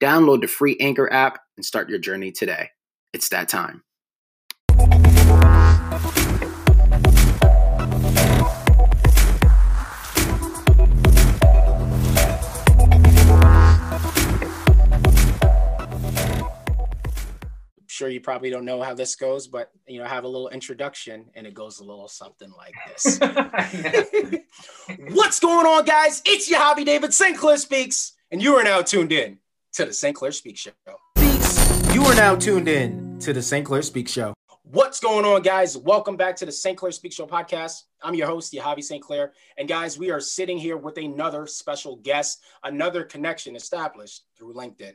Download the free Anchor app and start your journey today. It's that time. I'm sure you probably don't know how this goes, but you know, have a little introduction and it goes a little something like this. What's going on, guys? It's your hobby David St. Clair Speaks, and you are now tuned in to the St. Clair Speak Show. You are now tuned in to the St. Clair Speak Show. What's going on, guys? Welcome back to the St. Clair Speak Show podcast. I'm your host, Javi St. Clair. And guys, we are sitting here with another special guest, another connection established through LinkedIn.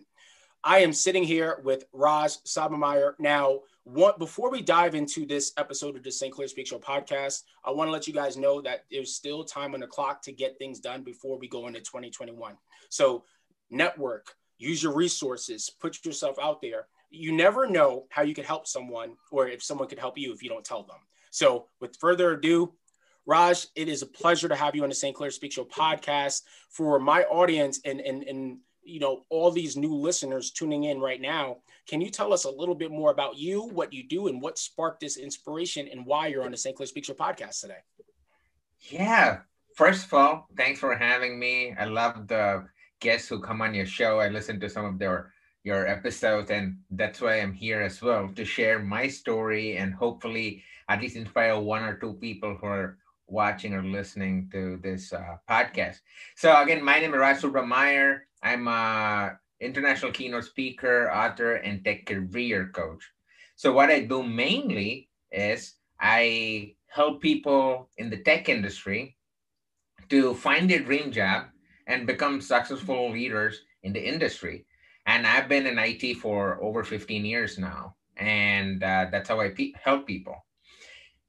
I am sitting here with Raj Subramanyam. Now, what, before we dive into this episode of the St. Clair Speak Show podcast, I want to let you guys know that there's still time on the clock to get things done before we go into 2021. So, network, use your resources, put yourself out there. You never know how you could help someone or if someone could help you if you don't tell them. So, with further ado, Raj, it is a pleasure to have you on the St. Clair Speak Show podcast. For my audience and, and, and you know all these new listeners tuning in right now can you tell us a little bit more about you what you do and what sparked this inspiration and why you're on the st clair speak show podcast today yeah first of all thanks for having me i love the guests who come on your show i listen to some of their your episodes and that's why i'm here as well to share my story and hopefully at least inspire one or two people who are watching or listening to this uh, podcast. So again, my name is Raj Subramanyam. I'm a international keynote speaker, author, and tech career coach. So what I do mainly is I help people in the tech industry to find their dream job and become successful leaders in the industry. And I've been in IT for over 15 years now. And uh, that's how I pe- help people.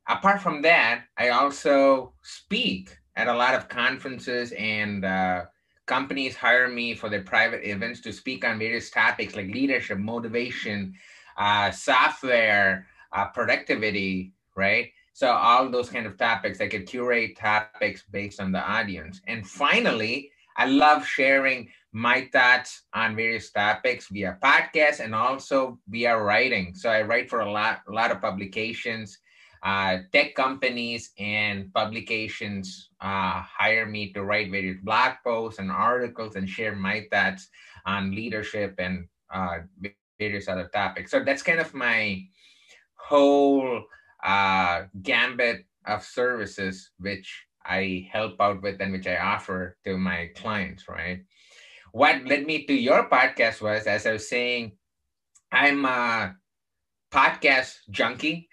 Apart from that, I also speak at a lot of conferences and uh, companies hire me for their private events to speak on various topics like leadership, motivation, uh, software, uh, productivity, right? So all those kind of topics, I could curate topics based on the audience. And finally, I love sharing my thoughts on various topics via podcast and also via writing. So I write for a lot, a lot of publications uh, tech companies and publications uh, hire me to write various blog posts and articles and share my thoughts on leadership and uh, various other topics. So that's kind of my whole uh, gambit of services which I help out with and which I offer to my clients, right? What led me to your podcast was, as I was saying, I'm a podcast junkie.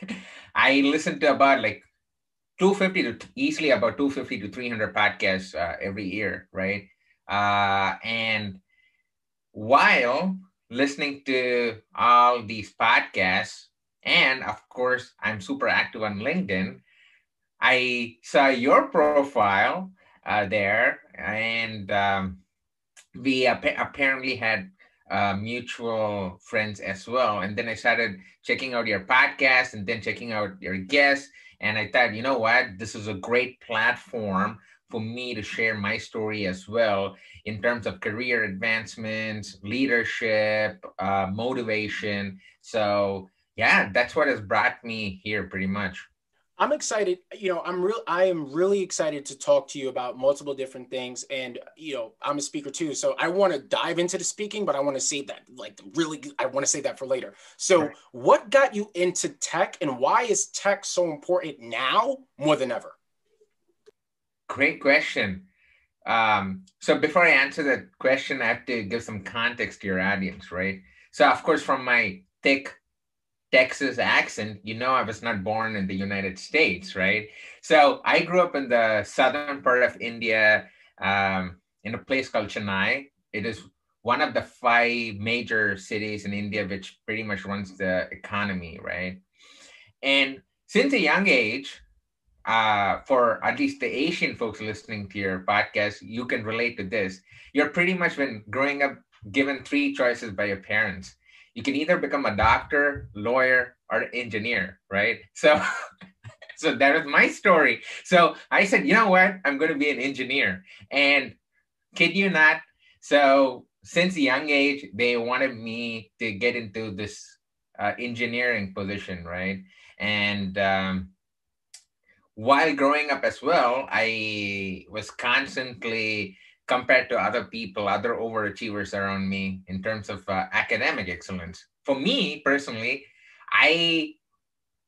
I listen to about like 250 to easily about 250 to 300 podcasts uh, every year, right? Uh, and while listening to all these podcasts, and of course, I'm super active on LinkedIn, I saw your profile uh, there, and um, we ap- apparently had uh, mutual friends as well. And then I started checking out your podcast and then checking out your guests. And I thought, you know what, this is a great platform for me to share my story as well in terms of career advancements, leadership, uh, motivation. So, yeah, that's what has brought me here pretty much. I'm excited. You know, I'm real. I am really excited to talk to you about multiple different things. And you know, I'm a speaker too, so I want to dive into the speaking, but I want to save that. Like, really, I want to save that for later. So, right. what got you into tech, and why is tech so important now more than ever? Great question. Um, so before I answer that question, I have to give some context to your audience, right? So, of course, from my thick Texas accent, you know I was not born in the United States, right? So I grew up in the southern part of India, um, in a place called Chennai. It is one of the five major cities in India, which pretty much runs the economy, right? And since a young age, uh, for at least the Asian folks listening to your podcast, you can relate to this. You're pretty much been growing up given three choices by your parents. You can either become a doctor, lawyer, or engineer, right? So, so that was my story. So I said, you know what? I'm going to be an engineer. And kid you not, so since a young age, they wanted me to get into this uh, engineering position, right? And um, while growing up as well, I was constantly compared to other people, other overachievers around me in terms of uh, academic excellence. For me personally, I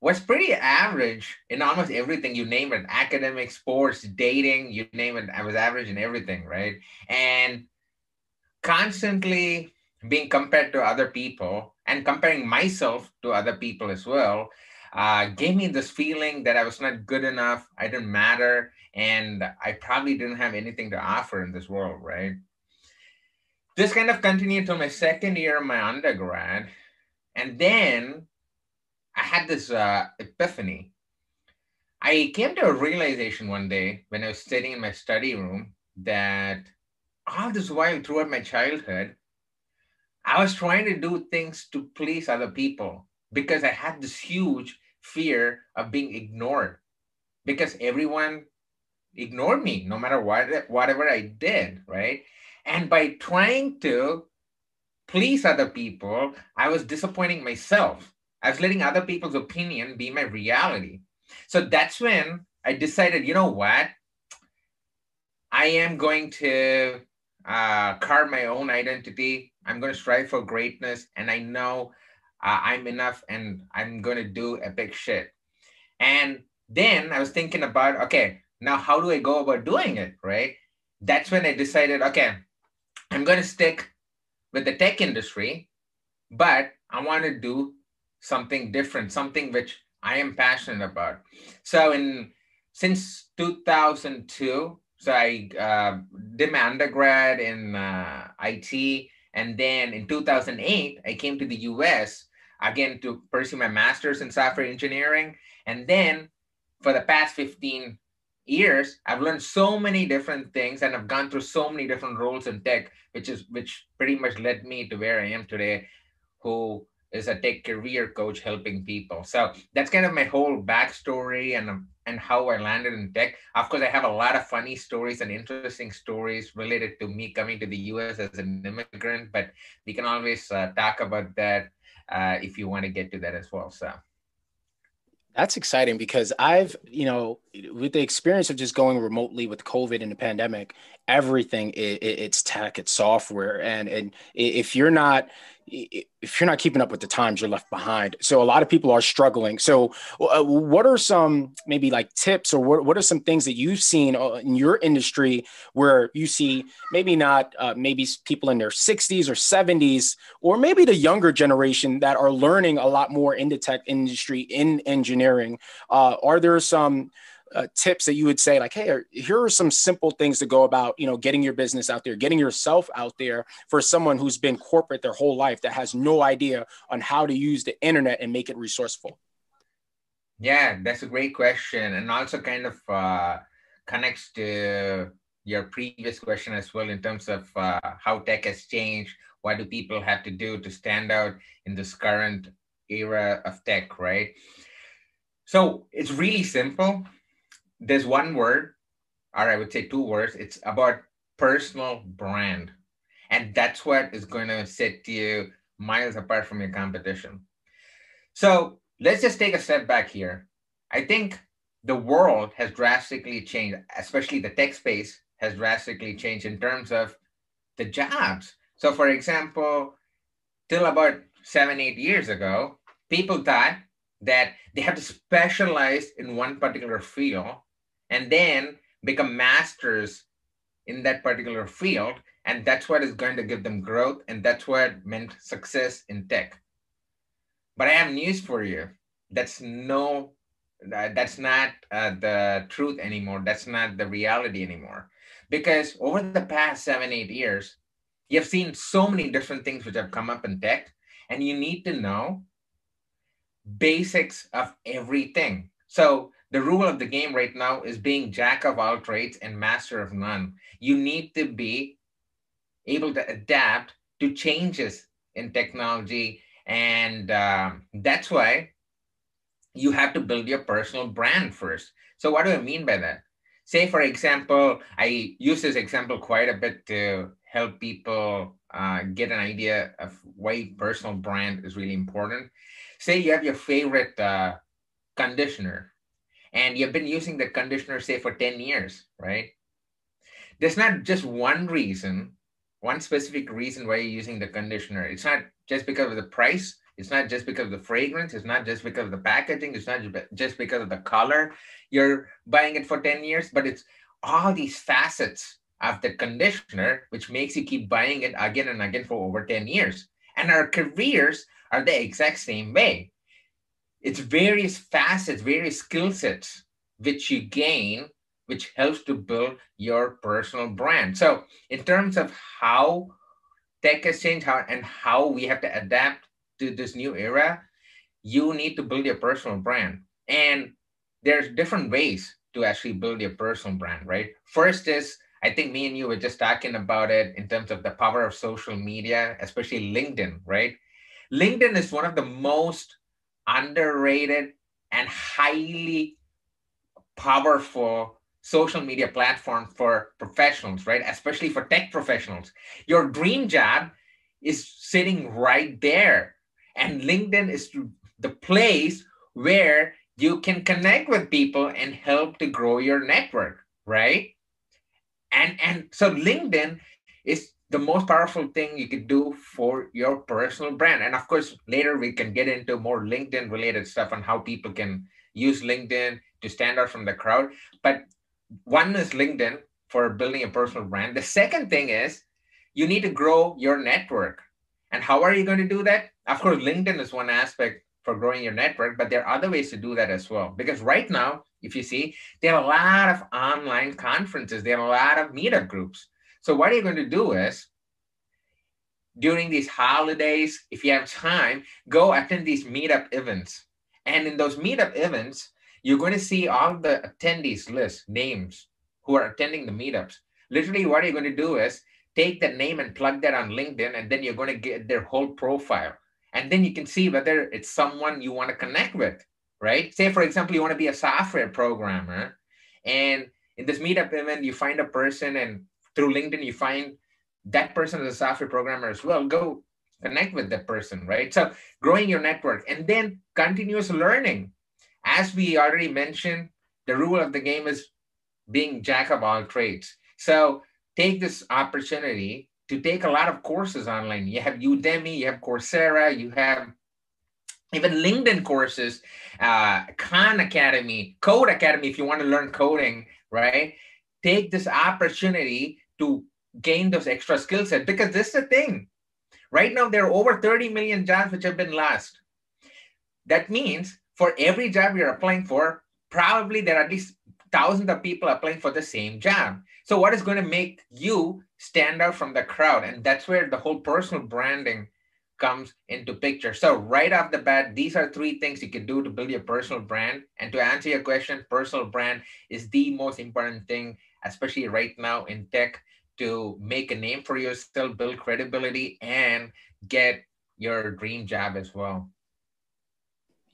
was pretty average in almost everything you name it academic, sports, dating, you name it. I was average in everything, right? And constantly being compared to other people and comparing myself to other people as well uh, gave me this feeling that I was not good enough, I didn't matter, and I probably didn't have anything to offer in this world, right? This kind of continued till my second year of my undergrad. And then I had this uh, epiphany. I came to a realization one day when I was sitting in my study room that all this while throughout my childhood, I was trying to do things to please other people because I had this huge fear of being ignored because everyone ignored me no matter what whatever I did, right? And by trying to please other people, I was disappointing myself. I was letting other people's opinion be my reality. So that's when I decided, you know what? I am going to uh, carve my own identity. I'm going to strive for greatness. And I know uh, I'm enough and I'm going to do epic shit. And then I was thinking about, okay, now how do I go about doing it, right? That's when I decided, okay, I'm going to stick with the tech industry, but I want to do something different, something which I am passionate about. So in since 2002, so I uh, did my undergrad in uh, IT, and then in 2008, I came to the US again to pursue my master's in software engineering. And then for the past 15 years, I've learned so many different things and I've gone through so many different roles in tech, which is which pretty much led me to where I am today, who is a tech career coach helping people. So that's kind of my whole backstory and and how I landed in tech. Of course, I have a lot of funny stories and interesting stories related to me coming to the US as an immigrant, but we can always uh, talk about that uh, if you want to get to that as well. So. That's exciting because I've, you know, with the experience of just going remotely with COVID and the pandemic, everything it, it's tech, it's software, and and if you're not if you're not keeping up with the times, you're left behind. So a lot of people are struggling. So, uh, what are some maybe like tips, or what, what are some things that you've seen uh, in your industry where you see maybe not uh, maybe people in their 60s or 70s, or maybe the younger generation that are learning a lot more in the tech industry in engineering? Uh, are there some uh, tips that you would say like hey here are some simple things to go about you know getting your business out there getting yourself out there for someone who's been corporate their whole life that has no idea on how to use the internet and make it resourceful? Yeah that's a great question and also kind of uh, connects to your previous question as well in terms of uh, how tech has changed. What do people have to do to stand out in this current era of tech right? So it's really simple there's one word, or I would say two words. It's about personal brand. And that's what is going to set you miles apart from your competition. So let's just take a step back here. I think the world has drastically changed, especially the tech space has drastically changed in terms of the jobs. So, for example, till about seven, eight years ago, people thought that they have to specialize in one particular field and then become masters in that particular field. And that's what is going to give them growth. And that's what meant success in tech. But I have news for you. That's no, that's not uh, the truth anymore. That's not the reality anymore. Because over the past seven, eight years, You've seen so many different things which have come up in tech, and you need to know basics of everything. So the rule of the game right now is being jack of all trades and master of none. You need to be able to adapt to changes in technology. And uh, that's why you have to build your personal brand first. So, what do I mean by that? Say, for example, I use this example quite a bit to help people uh, get an idea of why personal brand is really important. Say you have your favorite uh, conditioner and you've been using the conditioner, say, for 10 years, right? There's not just one reason, one specific reason why you're using the conditioner. It's not just because of the price. It's not just because of the fragrance. It's not just because of the packaging. It's not just because of the color. You're buying it for 10 years, but it's all these facets of the conditioner, which makes you keep buying it again and again for over 10 years. And our careers are the exact same way. It's various facets, various skill sets which you gain, which helps to build your personal brand. So, in terms of how tech has changed how, and how we have to adapt to this new era, you need to build your personal brand. And there's different ways to actually build your personal brand, right? First is I think me and you were just talking about it in terms of the power of social media, especially LinkedIn, right? LinkedIn is one of the most underrated and highly powerful social media platform for professionals, right? Especially for tech professionals. Your dream job is sitting right there. And LinkedIn is the place where you can connect with people and help to grow your network, right? And and so LinkedIn is the most powerful thing you can do for your personal brand. And of course, later we can get into more LinkedIn related stuff on how people can use LinkedIn to stand out from the crowd. But one is LinkedIn for building a personal brand. The second thing is you need to grow your network. And how are you going to do that? Of course, LinkedIn is one aspect for growing your network, but there are other ways to do that as well. Because right now, if you see, there are a lot of online conferences, there are a lot of meetup groups so what you're going to do is during these holidays, if you have time, go attend these meetup events. And in those meetup events, you're going to see all the attendees list names who are attending the meetups. Literally, what you're going to do is take that name and plug that on LinkedIn, and then you're going to get their whole profile. And then you can see whether it's someone you want to connect with, right? Say, for example, you want to be a software programmer, and in this meetup event, you find a person and through LinkedIn, you find that person is a software programmer as well. Go connect with that person, right? So growing your network and then continuous learning. As we already mentioned, the rule of the game is being jack of all trades. So take this opportunity to take a lot of courses online. You have Udemy, you have Coursera, you have even LinkedIn courses, uh, Khan Academy, Codecademy, if you want to learn coding, right? Take this opportunity to gain those extra skill sets because this is the thing. Right now there are over 30 million jobs which have been lost. That means for every job you're applying for probably there are at least thousands of people applying for the same job. So what is going to make you stand out from the crowd? And that's where the whole personal branding comes into picture. So right off the bat these are three things you can do to build your personal brand. And to answer your question personal brand is the most important thing especially right now in tech, to make a name for yourself, build credibility, and get your dream job as well.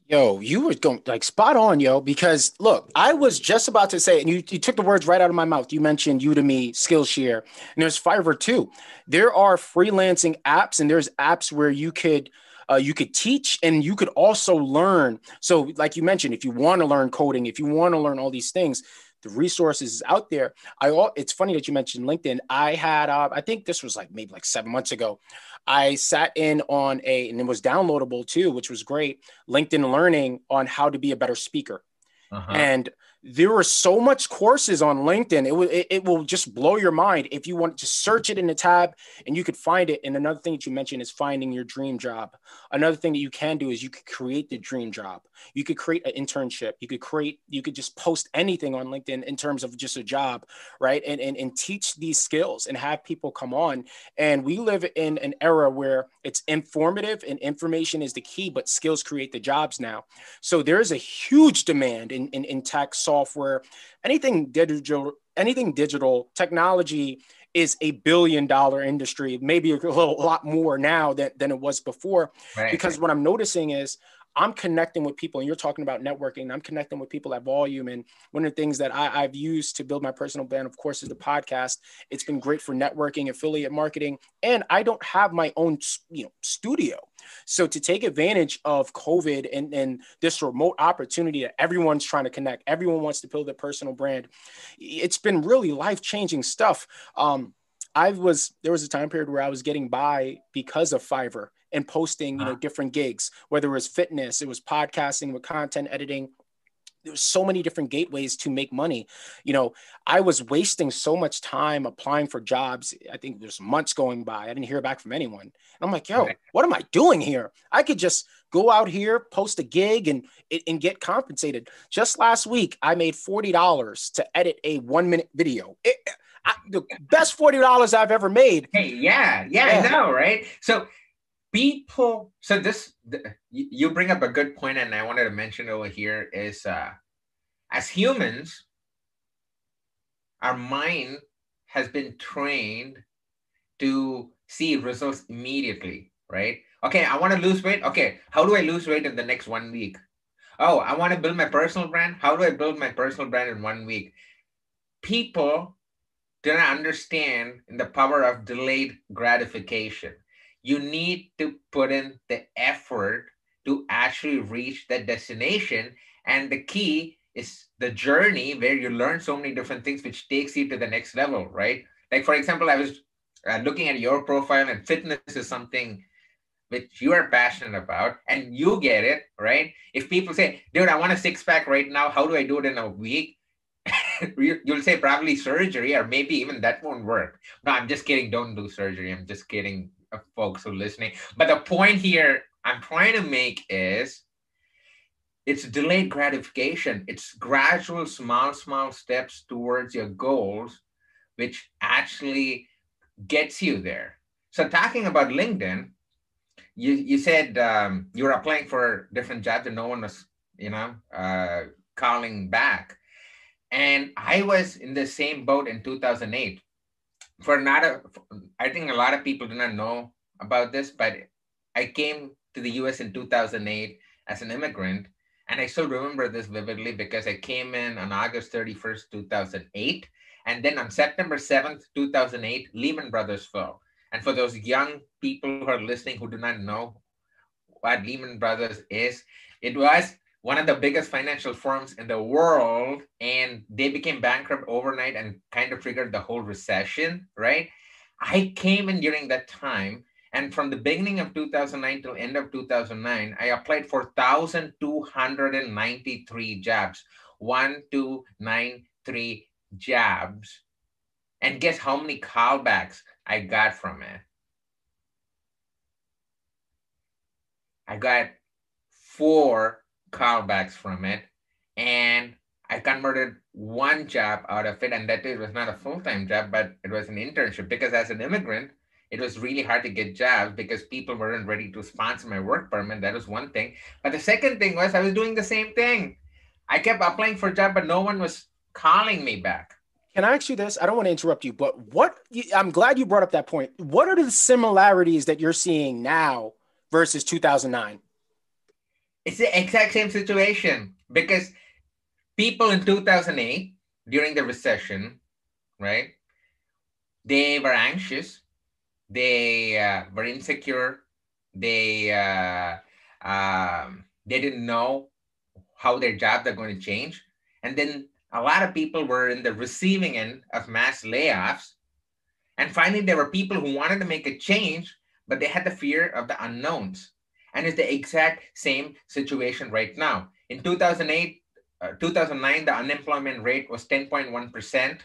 Yo, you were going like spot on, yo, because look, I was just about to say, and you, you took the words right out of my mouth. You mentioned Udemy, Skillshare, and there's Fiverr too. There are freelancing apps, and there's apps where you could uh, you could teach and you could also learn. So, like you mentioned, if you want to learn coding, if you want to learn all these things, the resources out there. I all it's funny that you mentioned LinkedIn. I had uh, I think this was like maybe like seven months ago. I sat in on a and it was downloadable too, which was great. LinkedIn Learning on how to be a better speaker. Uh-huh. And there are so much courses on LinkedIn. It will it, it, will just blow your mind if you want to search it in the tab and you could find it. And another thing that you mentioned is finding your dream job. Another thing that you can do is you could create the dream job. You could create an internship. You could create, you could just post anything on LinkedIn in terms of just a job, right? And and, and teach these skills and have people come on. And we live in an era where it's informative and information is the key, but skills create the jobs now. So there is a huge demand in, in, in tech software, anything digital, anything digital technology is a billion dollar industry, maybe a little a lot more now than, than it was before. Right. Because what I'm noticing is I'm connecting with people, and you're talking about networking. I'm connecting with people at volume. And one of the things that I, have used to build my personal brand, of course, is the podcast. It's been great for networking, affiliate marketing, and I don't have my own, you know, studio. So to take advantage of COVID and, and this remote opportunity that everyone's trying to connect, everyone wants to build their personal brand. It's been really life changing stuff. Um, I was there was a time period where I was getting by because of Fiverr and posting, you know, different gigs, whether it was fitness, it was podcasting with content editing. There's so many different gateways to make money. You know, I was wasting so much time applying for jobs. I think there's months going by. I didn't hear back from anyone. And I'm like, yo, what am I doing here? I could just go out here, post a gig, and and get compensated. Just last week, I made forty dollars to edit a one minute video. It, I, the best forty dollars I've ever made. Hey, yeah, yeah, yeah, I know, right? So people so this you bring up a good point and i wanted to mention over here is uh as humans our mind has been trained to see results immediately right? Okay i want to lose weight. Okay how do i lose weight in the next one week? Oh i want to build my personal brand. How do i build my personal brand in one week? People do not understand the power of delayed gratification you need to put in the effort to actually reach that destination. And the key is the journey where you learn so many different things, which takes you to the next level, right? Like, for example, I was uh, looking at your profile, and fitness is something which you are passionate about, and you get it, right? If people say, dude, I want a six pack right now, how do I do it in a week? You'll say probably surgery, or maybe even that won't work. No, I'm just kidding. Don't do surgery. I'm just kidding folks who are listening. But the point here I'm trying to make is it's delayed gratification. It's gradual, small, small steps towards your goals, which actually gets you there. So talking about LinkedIn, you you said um, you were applying for different jobs and no one was, you know, uh, calling back. And I was in the same boat in 2008 for not a, I think a lot of people do not know about this, but I came to the US in 2008 as an immigrant. And I still remember this vividly because I came in on August 31st, 2008. And then on September 7th, 2008, Lehman Brothers fell. And for those young people who are listening who do not know what Lehman Brothers is, it was one of the biggest financial firms in the world and they became bankrupt overnight and kind of triggered the whole recession right? I came in during that time and from the beginning of 2009 till end of 2009 i applied for 1293 jobs. 1293 jobs. And guess how many callbacks i got from it? I got four callbacks from it. And I converted one job out of it. And that it was not a full time job, but it was an internship because as an immigrant, it was really hard to get jobs because people weren't ready to sponsor my work permit. That was one thing. But the second thing was I was doing the same thing. I kept applying for a job, but no one was calling me back. Can I ask you this? I don't want to interrupt you, but what I'm glad you brought up that point. What are the similarities that you're seeing now versus 2009? It's the exact same situation because people in 2008 during the recession, right? They were anxious, they uh, were insecure, they uh, um, they didn't know how their jobs are going to change, and then a lot of people were in the receiving end of mass layoffs. And finally, there were people who wanted to make a change, but they had the fear of the unknowns. And it's the exact same situation right now. In 2008, uh, 2009, the unemployment rate was 10.1%.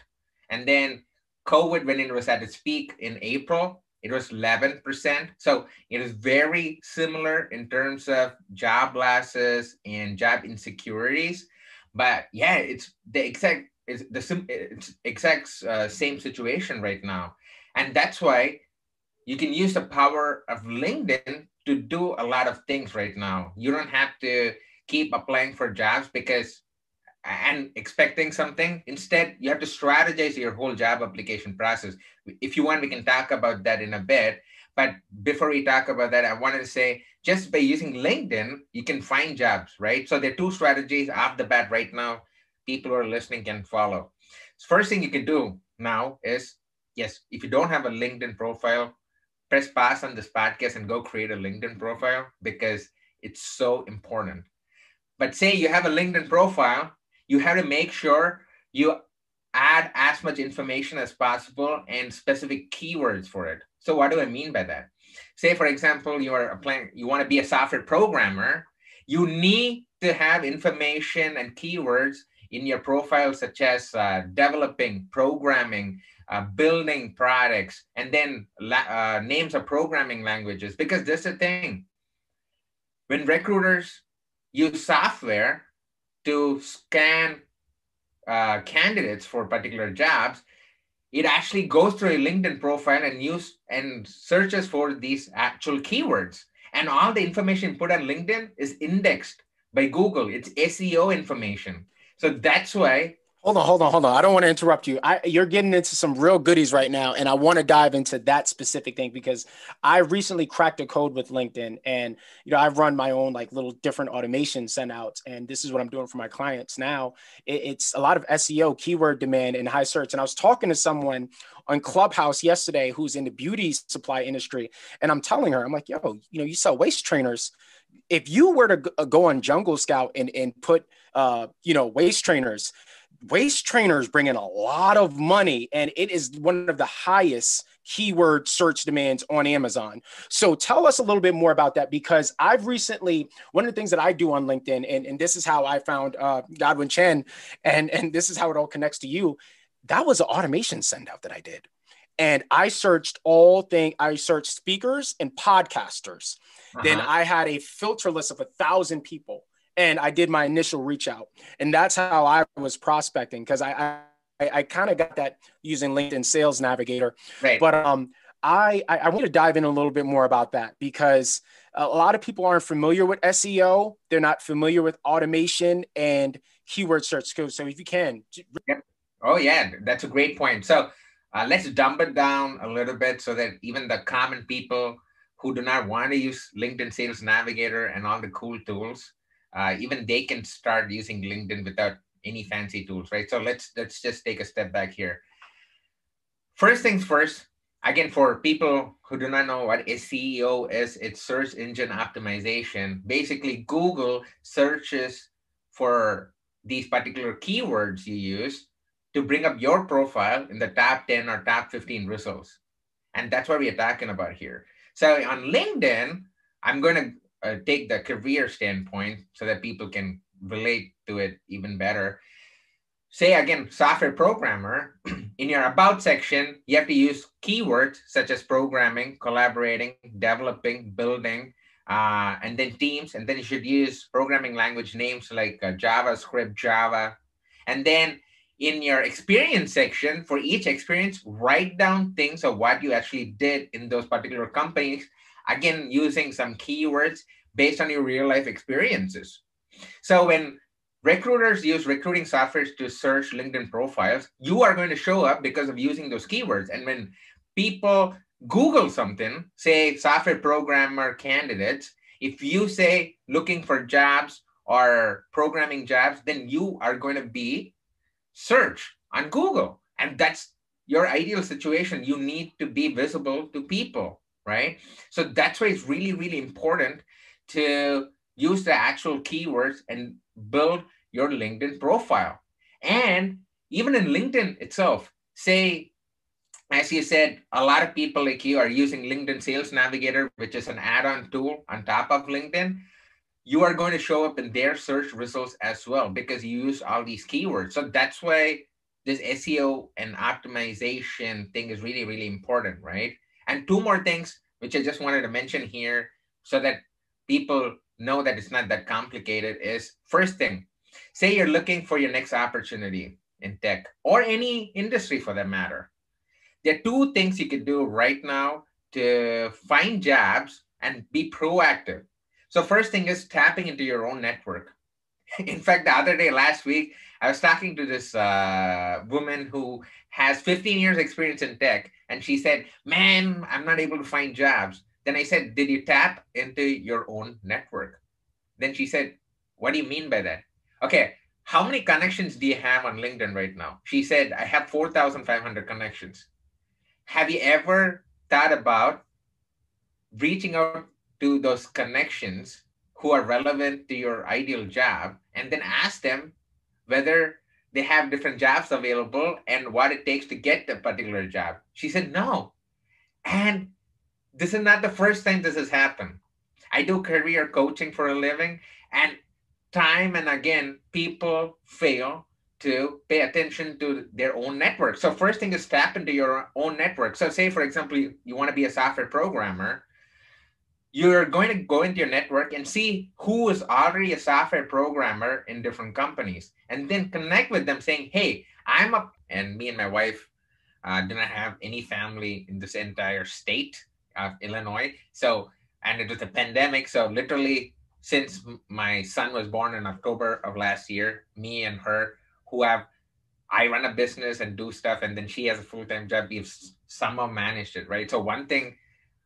And then COVID, when it was at its peak in April, it was 11%. So it is very similar in terms of job losses and job insecurities. But yeah, it's the exact it's the it's exact uh, same situation right now, and that's why you can use the power of LinkedIn to do a lot of things right now. You don't have to keep applying for jobs because and expecting something. Instead, you have to strategize your whole job application process. If you want, we can talk about that in a bit. But before we talk about that, I wanted to say just by using LinkedIn, you can find jobs, right? So there are two strategies off the bat right now. People who are listening can follow. First thing you can do now is yes, if you don't have a LinkedIn profile, press pause on this podcast and go create a LinkedIn profile because it's so important. But say you have a LinkedIn profile you have to make sure you add as much information as possible and specific keywords for it. So what do I mean by that? Say, for example, you are applying, you want to be a software programmer, you need to have information and keywords in your profile, such as uh, developing, programming, uh, building products, and then uh, names of programming languages. Because this is the thing. When recruiters use software, to scan uh, candidates for particular jobs, it actually goes through a LinkedIn profile and use and searches for these actual keywords. And all the information put on LinkedIn is indexed by Google. It's SEO information. So that's why Hold on, hold on, hold on. I don't want to interrupt you. I, you're getting into some real goodies right now, and I want to dive into that specific thing because I recently cracked a code with LinkedIn, and you know I've run my own like little different automation send outs, and this is what I'm doing for my clients now. It, it's a lot of SEO, keyword demand, and high search. And I was talking to someone on Clubhouse yesterday who's in the beauty supply industry, and I'm telling her, I'm like, yo, you know, you sell waist trainers. If you were to go on Jungle Scout and and put uh, you know waist trainers waist trainers bring in a lot of money and it is one of the highest keyword search demands on Amazon. So tell us a little bit more about that because I've recently one of the things that I do on LinkedIn and, and this is how I found uh, Godwin Chen and and this is how it all connects to you. That was an automation send out that I did. And I searched all thing I searched speakers and podcasters. Uh-huh. Then I had a filter list of a thousand people and I did my initial reach out, and that's how I was prospecting because I I, I kind of got that using LinkedIn Sales Navigator. Right. But um, I I want to dive in a little bit more about that because a lot of people aren't familiar with SEO. They're not familiar with automation and keyword search skills. So if you can. Yep. Oh yeah, that's a great point. So uh, let's dumb it down a little bit so that even the common people who do not want to use LinkedIn Sales Navigator and all the cool tools uh, even they can start using LinkedIn without any fancy tools, right? So let's let's just take a step back here. First things first, again, for people who do not know what SEO is, it's search engine optimization. Basically, Google searches for these particular keywords you use to bring up your profile in the top 10 or top 15 results. And that's what we're talking about here. So on LinkedIn, I'm going to uh, take the career standpoint so that people can relate to it even better. Say again software programmer in your about section you have to use keywords such as programming collaborating developing building uh, and then teams and then you should use programming language names like uh, javascript java. And then in your experience section for each experience write down things of what you actually did in those particular companies. Again using some keywords based on your real life experiences. So when recruiters use recruiting software to search linkedin profiles you are going to show up because of using those keywords. And when people google something say software programmer candidates if you say looking for jobs or programming jobs then you are going to be search on google. And that's your ideal situation. You need to be visible to people right? So that's why it's really, really important to use the actual keywords and build your LinkedIn profile. And even in LinkedIn itself, say, as you said, a lot of people like you are using LinkedIn Sales Navigator, which is an add on tool on top of LinkedIn. you are going to show up in their search results as well because you use all these keywords. So that's why this SEO and optimization thing is really, really important, right? And two more things, which I just wanted to mention here so that people know that it's not that complicated is first thing, say you're looking for your next opportunity in tech or any industry for that matter. There are two things you can do right now to find jobs and be proactive. So first thing is tapping into your own network. In fact, the other day, last week, I was talking to this uh, woman who has 15 years experience in tech, and she said, "Man, I'm not able to find jobs." Then I said, "Did you tap into your own network?" Then she said, "What do you mean by that?" Okay, how many connections do you have on LinkedIn right now? She said, "I have 4,500 connections." Have you ever thought about reaching out to those connections who are relevant to your ideal job and then ask them whether they have different jobs available and what it takes to get a particular job. She said, no. And this is not the first time this has happened. I do career coaching for a living, and time and again, people fail to pay attention to their own network. So, first thing is tap into your own network. So, say, for example, you, you want to be a software programmer you're going to go into your network and see who is already a software programmer in different companies and then connect with them saying hey i'm a and me and my wife uh, do not have any family in this entire state of illinois. So and it was a pandemic so literally since my son was born in october of last year me and her who have i run a business and do stuff and then she has a full-time job we've somehow managed it right? So one thing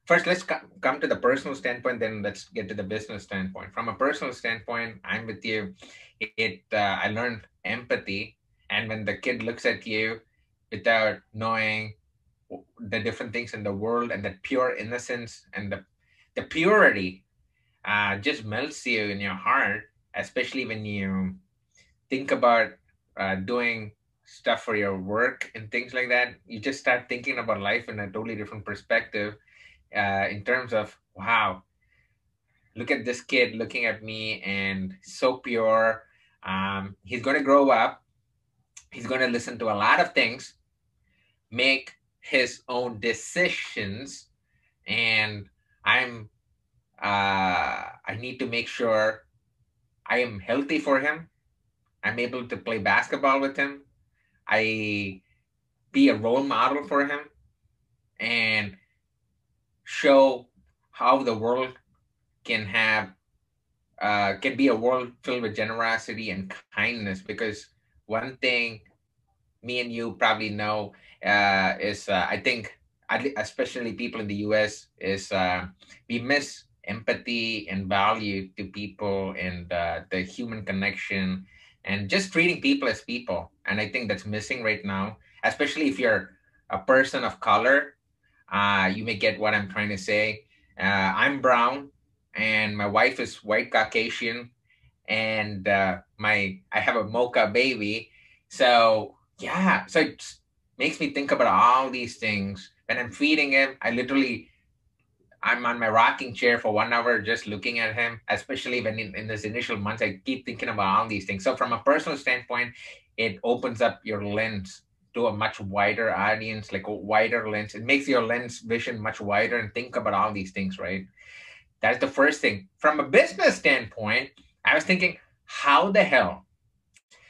first let's come to the personal standpoint then let's get to the business standpoint. From a personal standpoint i'm with you. It uh, i learned empathy and when the kid looks at you without knowing the different things in the world and that pure innocence and the the purity uh, just melts you in your heart especially when you think about uh, doing stuff for your work and things like that. You just start thinking about life in a totally different perspective uh, in terms of wow look at this kid looking at me and so pure. Um, he's going to grow up. He's going to listen to a lot of things make his own decisions and i'm uh, i need to make sure i am healthy for him. I'm able to play basketball with him. I be a role model for him and show how the world can have uh, can be a world filled with generosity and kindness because one thing me and you probably know uh, is uh, i think especially people in the us is uh, we miss empathy and value to people and uh, the human connection and just treating people as people and i think that's missing right now especially if you're a person of color uh, you may get what I'm trying to say. Uh, I'm brown, and my wife is white Caucasian, and uh, my I have a mocha baby. So yeah, so it makes me think about all these things. When I'm feeding him, I literally I'm on my rocking chair for one hour just looking at him, especially when in, in this initial months, I keep thinking about all these things. So, from a personal standpoint, it opens up your lens to a much wider audience, like a wider lens. It makes your lens vision much wider and think about all these things, right? That's the first thing. From a business standpoint, I was thinking, how the hell